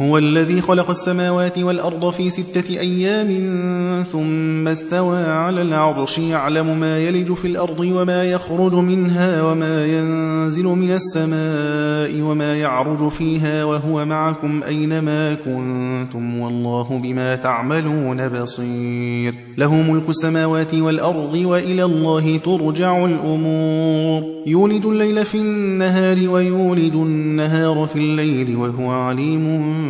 هو الذي خلق السماوات والأرض في ستة أيام ثم استوى على العرش يعلم ما يلج في الأرض وما يخرج منها وما ينزل من السماء وما يعرج فيها وهو معكم أينما كنتم والله بما تعملون بصير. له ملك السماوات والأرض وإلى الله ترجع الأمور. يولد الليل في النهار ويولد النهار في الليل وهو عليم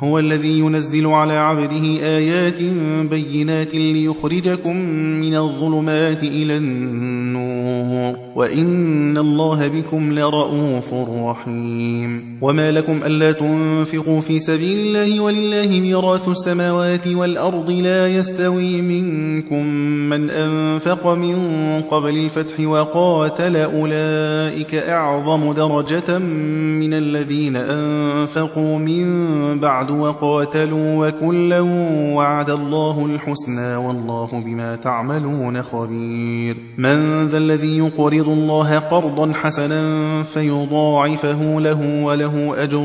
هو الذي ينزل على عبده آيات بينات ليخرجكم من الظلمات إلى النور. وإن الله بكم لرؤوف رحيم وما لكم ألا تنفقوا في سبيل الله ولله ميراث السماوات والأرض لا يستوي منكم من أنفق من قبل الفتح وقاتل أولئك أعظم درجة من الذين أنفقوا من بعد وقاتلوا وكلا وعد الله الحسنى والله بما تعملون خبير من ذا الذي يقرض الله قرضا حسنا فيضاعفه له وله أجر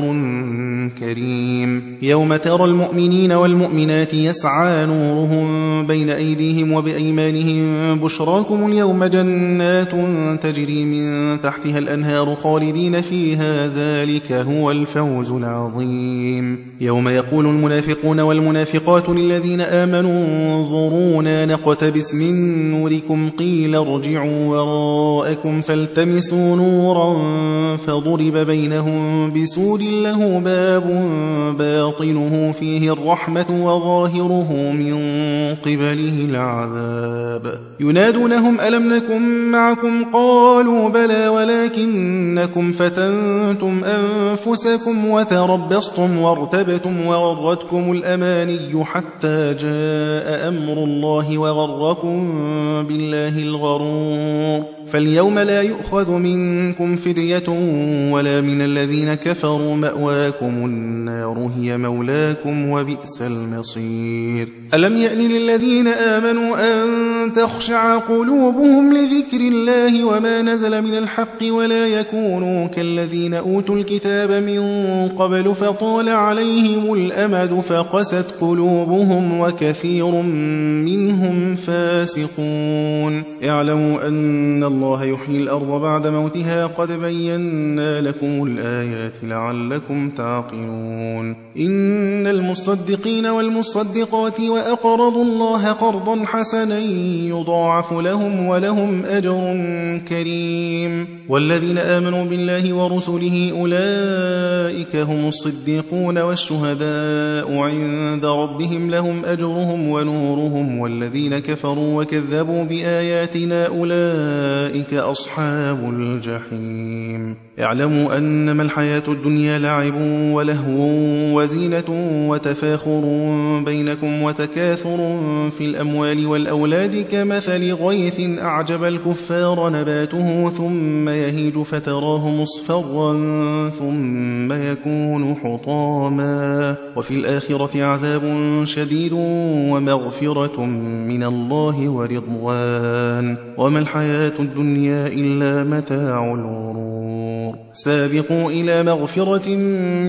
كريم. يوم ترى المؤمنين والمؤمنات يسعى نورهم بين أيديهم وبأيمانهم. بشراكم اليوم جنات تجري من تحتها الأنهار خالدين فيها. ذلك هو الفوز العظيم. يوم يقول المنافقون والمنافقات للذين آمنوا انظرونا نقتبس من نوركم قيل ارجعوا وراءكم فالتمسوا نورا فضرب بينهم بسور له باب باطنه فيه الرحمة وظاهره من قبله العذاب ينادونهم ألم نكن معكم قالوا بلى ولكنكم فتنتم أنفسكم وتربصتم وارتبتم وغرتكم الأماني حتى جاء أمر الله وغركم بالله الغرور فاليوم لا يؤخذ منكم فدية ولا من الذين كفروا مأواكم النار هي مولاكم وبئس المصير. ألم يأن للذين آمنوا أن تخشع قلوبهم لذكر الله وما نزل من الحق ولا يكونوا كالذين أوتوا الكتاب من قبل فطال عليهم الأمد فقست قلوبهم وكثير منهم فاسقون. اعلموا أن الله يحيي الأرض بعد موتها قد بينا لكم الآيات لعلكم تعقلون. إن المصدقين والمصدقات وأقرضوا الله قرضا حسنا يضاعف لهم ولهم أجر كريم. والذين آمنوا بالله ورسله أولئك هم الصديقون والشهداء عند ربهم لهم أجرهم ونورهم. والذين كفروا وكذبوا بآياتنا أولئك أصحاب الجحيم. اعلموا أنما الحياة الدنيا لعب ولهو وزينة وتفاخر بينكم وتكاثر في الأموال والأولاد كمثل غيث أعجب الكفار نباته ثم يهيج فتراه مصفرا ثم يكون حطاما. وفي الآخرة عذاب شديد ومغفرة من الله ورضوان. وما الحياة الدنيا إلا متاع الغرور. سابقوا إلى مغفرة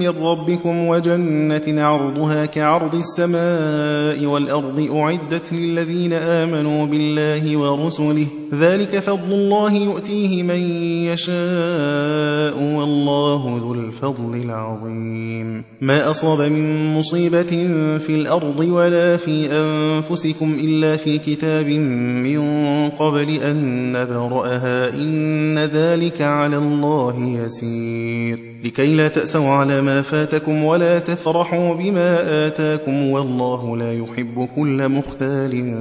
من ربكم وجنة عرضها كعرض السماء والأرض أعدت للذين آمنوا بالله ورسله. ذلك فضل الله يؤتيه من يشاء الفضل العظيم. ما أصاب من مصيبة في الأرض ولا في أنفسكم إلا في كتاب من قبل أن نبرأها. إن ذلك على الله يسير. لكي لا تأسوا على ما فاتكم ولا تفرحوا بما آتاكم والله لا يحب كل مختال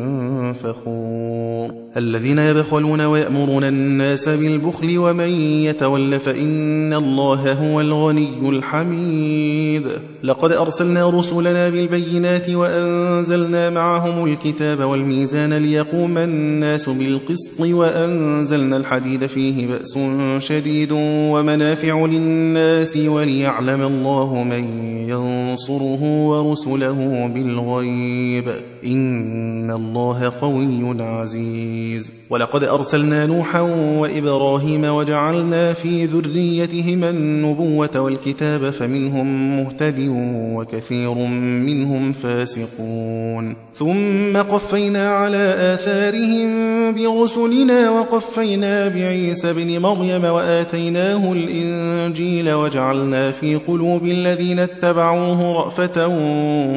فخور. الذين يبخلون ويأمرون الناس بالبخل ومن يتول فإن الله هو الغني الحميد. لقد أرسلنا رسلنا بالبينات وأنزلنا معهم الكتاب والميزان ليقوم الناس بالقسط وأنزلنا الحديد فيه بأس شديد ومنافع للناس وليعلم الله من ينصره ورسله بالغيب. إن الله قوي عزيز. ولقد أرسلنا نوحا وإبراهيم وجعلنا في ذريتهما النبوة والكتاب فمنهم مهتد وكثير منهم فاسقون. ثم قفينا على آثارهم برسلنا وقفينا بعيسى بن مريم وآتيناه الإنجيل وجعلنا في قلوب الذين اتبعوه رأفة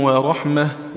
ورحمة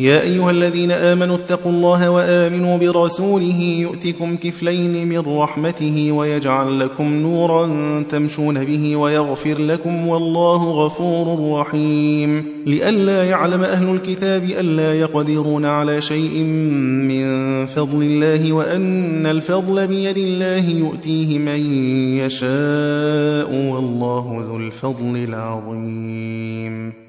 يا أيها الذين آمنوا اتقوا الله وآمنوا برسوله يؤتكم كفلين من رحمته ويجعل لكم نورا تمشون به ويغفر لكم والله غفور رحيم. لئلا يعلم أهل الكتاب ألا يقدرون على شيء من فضل الله وأن الفضل بيد الله يؤتيه من يشاء والله ذو الفضل العظيم.